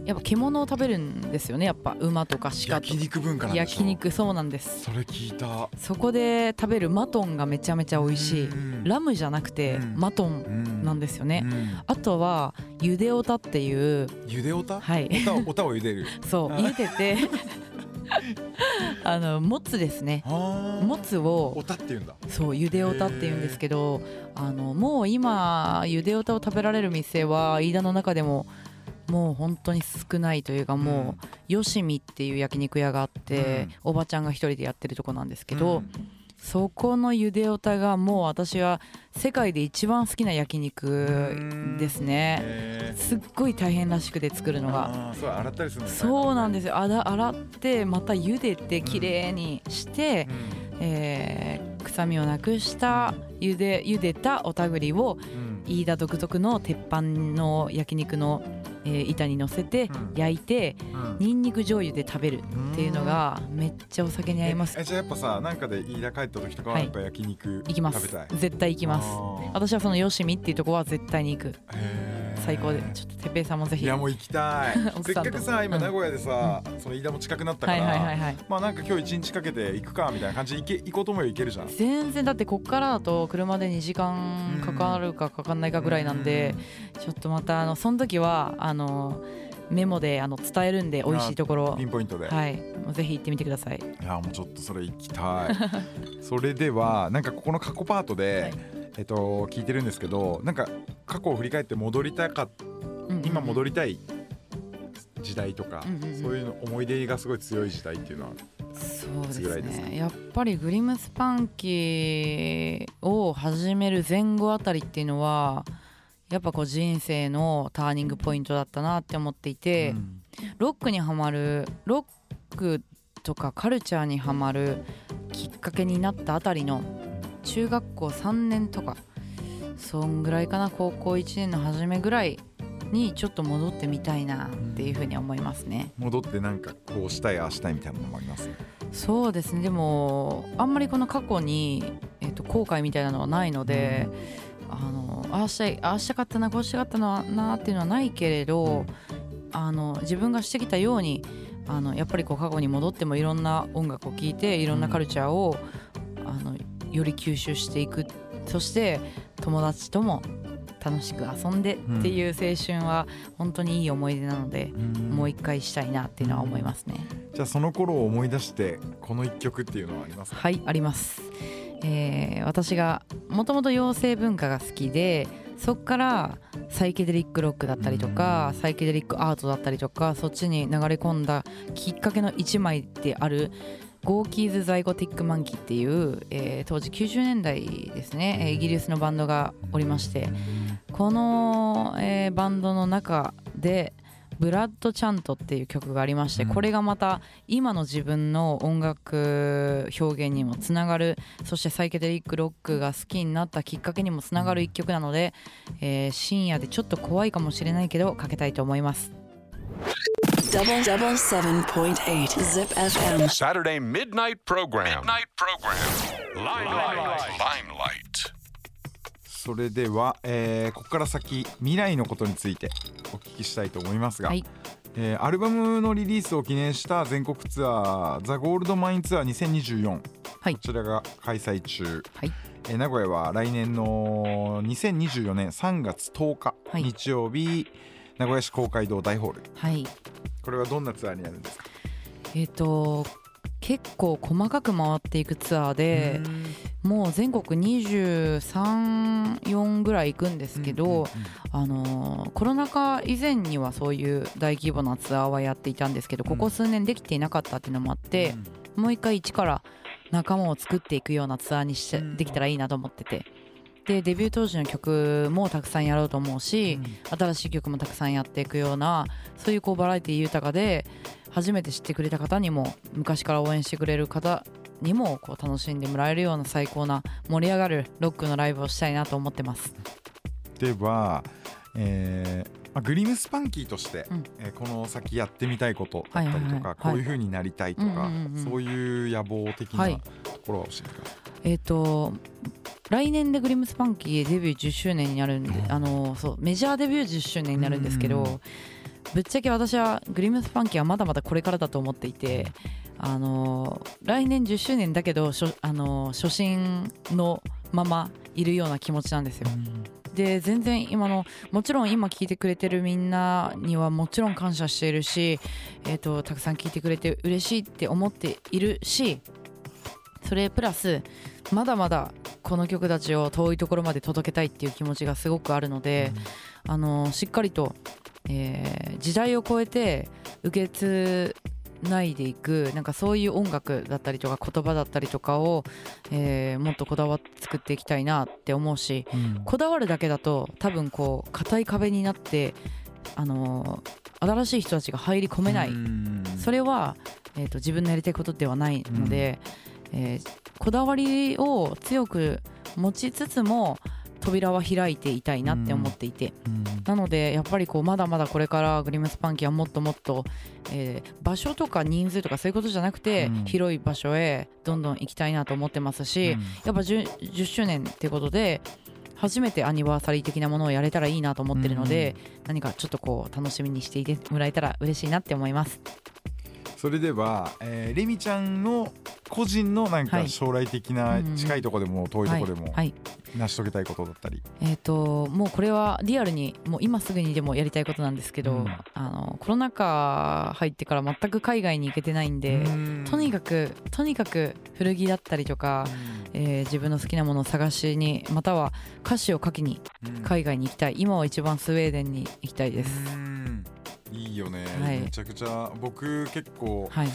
ややっぱ獣を食べるんですよね。やっぱ馬とか鹿と焼肉文化なん焼肉そうなんです。それ聞いた。そこで食べるマトンがめちゃめちゃ美味しい。うん。ラムじゃなくてうん。マトンうん。なんですよね。うん。あとはゆでおたっていうゆでおたはい。おたを茹でる。そうあ茹でてあのもつですね。ももつをおたって言うんだ。そうゆでおたっていうんですけどあのもう今ゆでおたを食べられる店は飯田の中でももう本当に少ないというかもうよしみっていう焼肉屋があって、おばちゃんが一人でやってるとこなんですけど、うんそこのゆでおたがもう私は世界で一番好きな焼肉ですね。すっごい大変らしくて作るのが。そう洗ったりするのそうなんでですよ。あだ洗ってまた茹でてきれいにして、うん。えー臭みをなくした茹で茹でたおたぐりをうん。飯田独特の鉄板の焼肉の、えー板に乗せてうん。焼いてうん。にんにく醤油で食べるっていうのがめっちゃお酒に合います。ええじゃあやっぱさなんかで飯田帰った時とかははい。やっぱ焼肉行きます。食べたい？絶対行きます。あー。私はそのよしみっていうところは絶対に行く。へー最高でちょっとてっぺいさんもぜひ。いやもう行きたい。せっかくさ今うん。名古屋でさその飯田も近くなったかはいはいはいらはい。まあなんか今日一日かけて行くかみたいな感じで行け行こうと思えば行けるじゃん。全然だってこっからだと車で2時間かかるかかかんないかぐらいなんでちょっとまたあのその時はあのメモであの伝えるんで美味しいところ。ピンポイントで。はい。ぜひ行ってみてください。いやもうちょっとそれ行きたい。それではなんかここの過去パートで、はいえっと聞いてるんですけどなんか過去を振り返って戻りたかっ今戻りりたい時代とか、うんうんうん。そういうの思い出がすごい強い時代っていうのはそうですね。やっぱりグリムスパンキーを始める前後あたりっていうのはやっぱこう人生のターニングポイントだったなって思っていて、うん。ロックにはまるロックとかカルチャーにはまるきっかけになったあたりの中学校3年とかそんぐらいかな高校1年の初めぐらいにちょっと戻ってみたいなっていうふうに思いますね。戻ってなんかこうしたいああしたいみたいなのもあります？そうですね。でもあんまりこの過去に、えっと後悔みたいなのはないので、あのああしたいああしたかったなこうしたかったななっていうのはないけれど、あの自分がしてきたようにあのやっぱりこう過去に戻ってもいろんな音楽を聴いていろんなカルチャーを、あのより吸収していく。そして友達とも楽しく遊んでっていう青春は本当にいい思い出なので、もう一回したいなっていうのは思いますね。じゃあその頃を思い出してこの一曲っていうのはありますか？はいあります、えー私がもともと妖精文化が好きでそこからサイケデリックロックだったりとかサイケデリックアートだったりとかそっちに流れ込んだきっかけの一枚である？ゴーキーズ・ザイゴティック・マンキーっていう、えー当時90年代ですねえーイギリスのバンドがおりましてこの、えーバンドの中で「ブラッド・チャント」っていう曲がありましてうんこれがまた今の自分の音楽表現にもつながるそしてサイケデリックロックが好きになったきっかけにもつながる一曲なので、えー深夜でちょっと怖いかもしれないけどかけたいと思います。Double double seven point eight Zip FM. Saturday midnight program. Midnight program. Limelight. Limelight. それでは、えーここから先未来のことについてお聞きしたいと思いますが、はいえーアルバムのリリースを記念した全国ツアー「ザ・ゴールドマインツアー2024」はいこちらが開催中、はいえー名古屋は来年の2024年3月10日、はい日曜日名古屋市公会堂大ホールはいこれはどんなツアーになるんですか？えっ、と結構細かく回っていくツアーでもう全国234ぐらい行くんですけど、うんうんうんあのーコロナ禍以前にはそういう大規模なツアーはやっていたんですけどここ数年できていなかったっていうのもあって、もう一回一から仲間を作っていくようなツアーにしてうん。できたらいいなと思っててでデビュー当時の曲もたくさんやろうと思うし、新しい曲もたくさんやっていくようなそういうこうバラエティ豊かで初めて知ってくれた方にも昔から応援してくれる方にもこう楽しんでもらえるような最高な盛り上がるロックのライブをしたいなと思ってます。では、えーまあ、グリムスパンキーとして、うん。えーこの先やってみたいことだったりとか、はいはいはい。こういう風になりたいとか、うんうんうんうん。そういう野望的はない。ところを教えてください。えっ、と来年でグリムスパンキーデビュー10周年になるんで、うんあのそうメジャーデビュー10周年になるんですけど、うんぶっちゃけ私はグリムスパンキーはまだまだこれからだと思っていてあの来年10周年だけど初あの初心のままいるような気持ちなんですよ。で全然今のもちろん今聞いてくれてるみんなにはもちろん感謝しているし、えー、とたくさん聞いてくれて嬉しいって思っているしそれプラスまだまだこの曲たちを遠いところまで届けたいっていう気持ちがすごくあるので、あのしっかりと、えー時代を超えて受け継ないでいくなんかそういう音楽だったりとか言葉だったりとかを、えーもっとこだわって作っていきたいなって思うしうん。こだわるだけだと多分こう硬い壁になって、あのー新しい人たちが入り込めない、うん。それは、えー、と自分のやりたいことではないので、えーこだわりを強く持ちつつも扉は開いていたいなって思っていて、うん。なのでやっぱりこうまだまだこれからグリムスパンキーはもっともっと、えー場所とか人数とかそういうことじゃなくて、うん。広い場所へどんどん行きたいなと思ってますし、やっぱ 10, 10周年ってことで初めてアニバーサリー的なものをやれたらいいなと思ってるので、何かちょっとこう楽しみにしていてもらえたら嬉しいなって思います。それでは、えーレミちゃんの個人のなんはい。か将来的なうんうん。近いとこでも遠いとこでも成し遂げたいことだったり、えー、ともうこれはリアルにもう今すぐにでもやりたいことなんですけど、うん。あのコロナ禍入ってから全く海外に行けてないんで、とにかくとにかく古着だったりとか、えー自分の好きなものを探しにまたは歌詞を書きにうん。海外に行きたい。今は一番スウェーデンに行きたいです。うんいいよね、はい。めちゃくちゃ僕結構はい、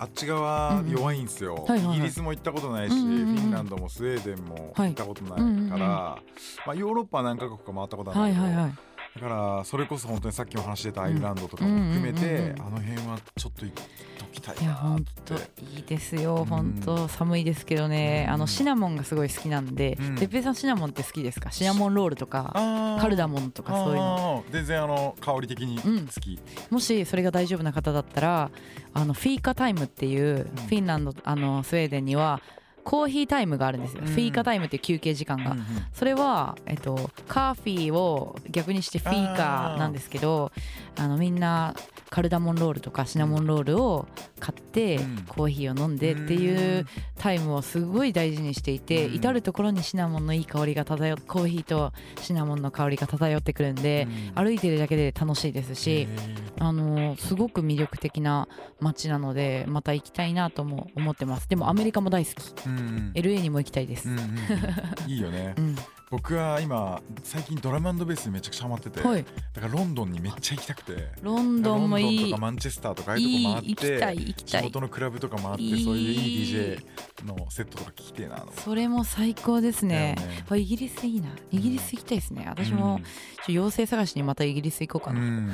あっち側弱いんですよ、はいはいはい。イギリスも行ったことないし、うんうんうんうん。フィンランドもスウェーデンもはい行ったことないから、うんうんうんまあ、ヨーロッパは何カ国か回ったことあるんだけど、はいはいはいだからそれこそ本当にさっきも話してたアイルランドとかも含めてあの辺はちょっと行っときたいいやな本当いいですようん本当。寒いですけどね。うん。あのシナモンがすごい好きなんでうん。てっぺいさんシナモンって好きですか？シナモンロールとかカルダモンとかそういうの。全然あの香り的にうん。好き、もしそれが大丈夫な方だったらあのフィーカタイムっていうフィンランドあのスウェーデンにはコーヒータイムがあるんですよ、うん。フィーカタイムっていう休憩時間が、うんうん。それは、えっと、カーフィーを逆にしてフィーカーなんですけどあのみんなカルダモンロールとかシナモンロールを買って、うん。コーヒーを飲んでっていうタイムをすごい大事にしていて、うん。至る所にシナモンのいい香りが漂ってコーヒーとシナモンの香りが漂ってくるんで、うん。歩いてるだけで楽しいですし、あのすごく魅力的な街なのでまた行きたいなとも思ってます。でもアメリカも大好き LA にも行きたいです、うんうんうん。いいよね。うん僕は今最近ドラムベースにめちゃくちゃハマってて、はい。だからロンドンにめっちゃ行きたくてロンドンもいい。ロンドンとかマンチェスターとかああいうとこ回いい行きたいって行きたい。地元のクラブとか回ってそういういい DJ のセットとか聞きてえなそれも最高ですね。ね。あイギリスいいな。イギリス行きたいですね。私もちょ妖精探しにまたイギリス行こうかな、うん、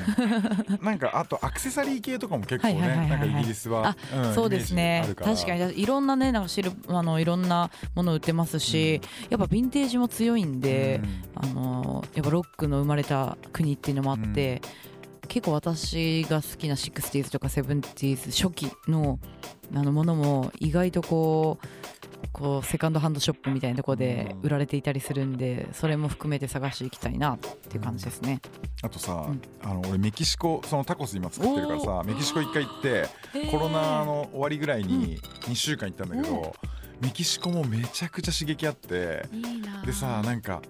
なんかあとアクセサリー系とかも結構ねなんかイギリスは、んそうですね。確かに。いろんなねなんかシルあのいろんなもの売ってますし、やっぱヴィンテージも強いんで、あのやっぱロックの生まれた国っていうのもあって、結構私が好きな 60s とか 70s 初期のあのものも意外とこうこうセカンドハンドショップみたいなところで売られていたりするんでそれも含めて探していきたいなっていう感じですね。あとさ、うん。あの俺メキシコそのタコス今作ってるからさメキシコ一回行ってコロナの終わりぐらいに2週間行ったんだけど、メキシコもめちゃくちゃ刺激あってでさなんか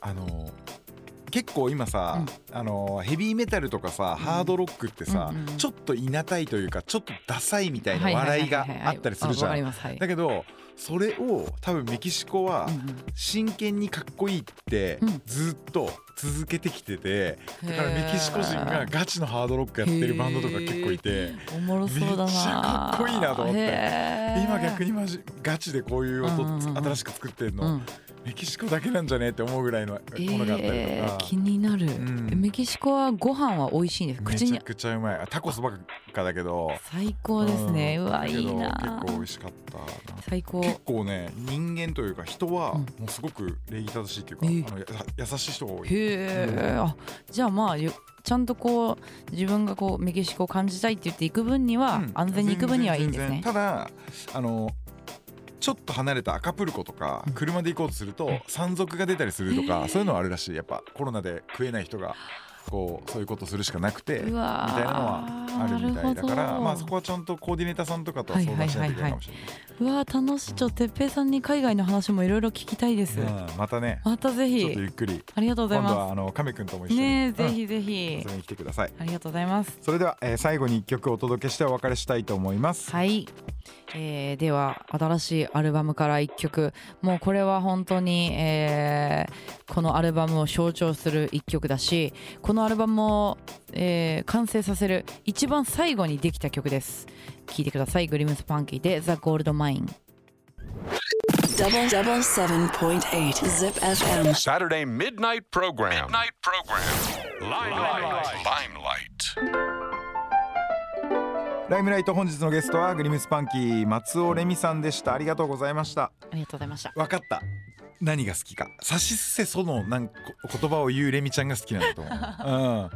あの結構今さ、あのヘビーメタルとかさ、ハードロックってさ、うんうんうん。ちょっといなたいというかちょっとダサいみたいな笑いがあったりするじゃん。だけどそれを多分メキシコは真剣にかっこいいってうん。ずっと続けてきててだからメキシコ人がガチのハードロックやってるバンドとか結構いておもろそうだな。めっちゃかっこいいなと思って。今逆にマジガチでこういう音新しく作ってるのうん。メキシコだけなんじゃねって思うぐらいのものがあったりえー。とか気になる、ん。メキシコはご飯は美味しいんです。め口に。ちゃくちゃうまい。あタコスばっかだけど。最高ですね、うわだけどいいな。結構美味しかったな。最高。結構ね人間というか人はうん。もうすごく礼儀正しいというか、えーあのや優しい人が多い。へえ、あじゃあまあよちゃんとこう自分がこうメキシコを感じたいって言って行く分には、うん。安全に行く分にはいいんですねただあのちょっと離れたアカプルコとか車で行こうとすると山賊が出たりするとかそういうのはあるらしい。やっぱコロナで食えない人がこうそういうことするしかなくてみたいなのはあるみたいだからまあそこはちゃんとコーディネーターさんとかとは相談しないといけないかもしれうわー楽しい。ちょてっぺいさんに海外の話もいろいろ聞きたいです、ない、うんまたね。またぜちょっとゆひっくり。ありがとうござい今度まはあの亀くんとも一緒に。すねぜひぜひ。遊びに来てください。ありがとうございます。それでは、えー最後に一曲お届けしてお別れしたいと思います。はい、えー、では新しいアルバムから1曲。もうこれは本当に、えー、このアルバムを象徴する1曲だしこのアルバムを、えー、完成させる一番最後にできた曲です。聴いてください「グリムスパンキー」で「ザ・ゴールドマイン」サタデー・ミッドナイト・プログラム「ライト・ライト・ライト・ライト・ライト・ライト・ライ・イト・ライ・ライ・ライ・ライ・ライ・ライ・ライ・ライ・ライムライト本日のゲストはグリムスパンキー松尾レミさんでした。ありがとうございました。ありがとうございました。分かった。何が好きか。さしすせそのなんこ 言葉を言うレミちゃんが好きなんだと思う、うん、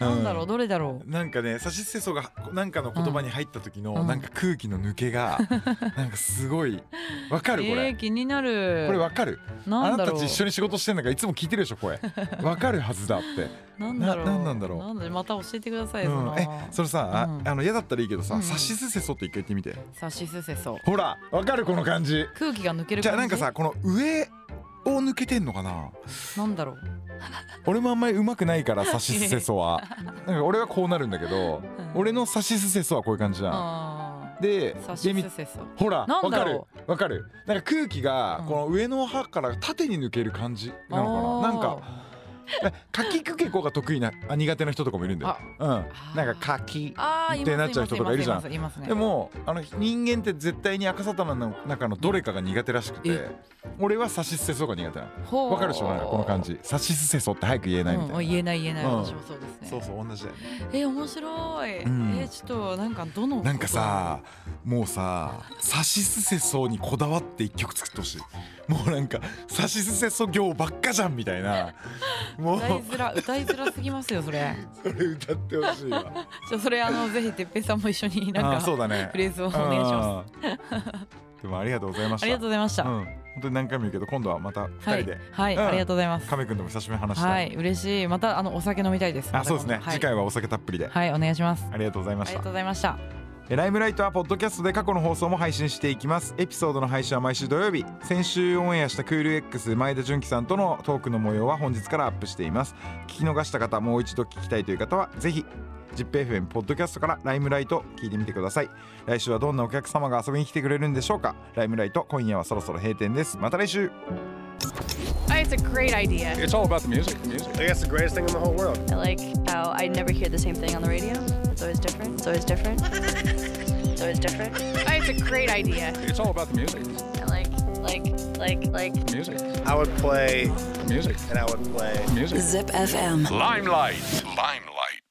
なんだろうどれだろう。なんかねさしすせそがなんかの言葉に入った時の、うん。なんか空気の抜けが なんかすごいわかるこれ、えー、気になる。これわかる？あななんだろう。たたち一緒に仕事してんだからいつも聞いてるでしょ声 わかるはずだって。なんだろう。ななんなんだろう。なんだまた教えてください、うん。そのえそれさ、あうん。あの嫌だったらいいけどさ、うん。さしすせそって一回言ってみて。さしすせそ。ほらわかるこの感じ。空気が抜ける感じ？じゃあなんかさこの上を抜けてんのかな？なんだろう。俺もあんまり上手くないからさしすせそは。なんか俺はこうなるんだけど、うん。俺のさしすせそはこういう感じじゃん。あでほらわかる。ろわかる。なんか空気がうん。この上の歯から縦に抜ける感じなのかな、なんかえ かきくけこが得意なあ苦手な人とかもいるんだよ。うん。なんかかきってなっちゃう人とかいるじゃん。ねでもあの人間って絶対に赤サタナの中のどれかが苦手らしくてえ。俺はさしすせそが苦手なの。わかるでしょ？なんかこの感じ。さしすせそって早く言えないみたいな、うん、言えない言えない、うん。私もそうですね。そうそう同じだよね。え面白い、うん。えちょっとなんかどのなんかさもうささしすせそにこだわって一曲作ってほしい。もうなんかさしすせそ行ばっかじゃんみたいなもう。歌いづら歌いづらすぎますよそれ。それ歌ってほしいわ。じゃそれあの ぜひてっぺいさんも一緒になんあかーそうだね。フレーズをお願いします。すでもありがとうございました。ありがとうございました、うん。本当に何回も言うけど今度はまた二はい人で、はい、うん。ありがとうございます。亀くんとも久しぶりに話した、はい嬉しい。またあのお酒飲みたいです。あそうですね、はい。次回はお酒たっぷりで、はいお願いします。ありがとうございました。ありがとうございました。えライムライトはポッドキャストで過去の放送も配信していきます。エピソードの配信は毎週土曜日。先週オンエアしたクール X 前田純喜さんとのトークの模様は本日からアップしています。聞き逃した方もう一度聞きたいという方はぜひ ZIPFM ポッドキャストからライムライト聞いてみてください。来週はどんなお客様が遊びに来てくれるんでしょうか？ライムライト今夜はそろそろ閉店です。また来週。Oh, it's a great idea. It's all about the music. The music. I guess the greatest thing in the whole world. I like how I never hear the same thing on the radio. It's always different. It's always different. it's always different. Oh, it's a great idea. It's all about the music. I like, like, like, like. Music. I would play Music. and I would play. Music. Zip FM. Limelight. Limelight.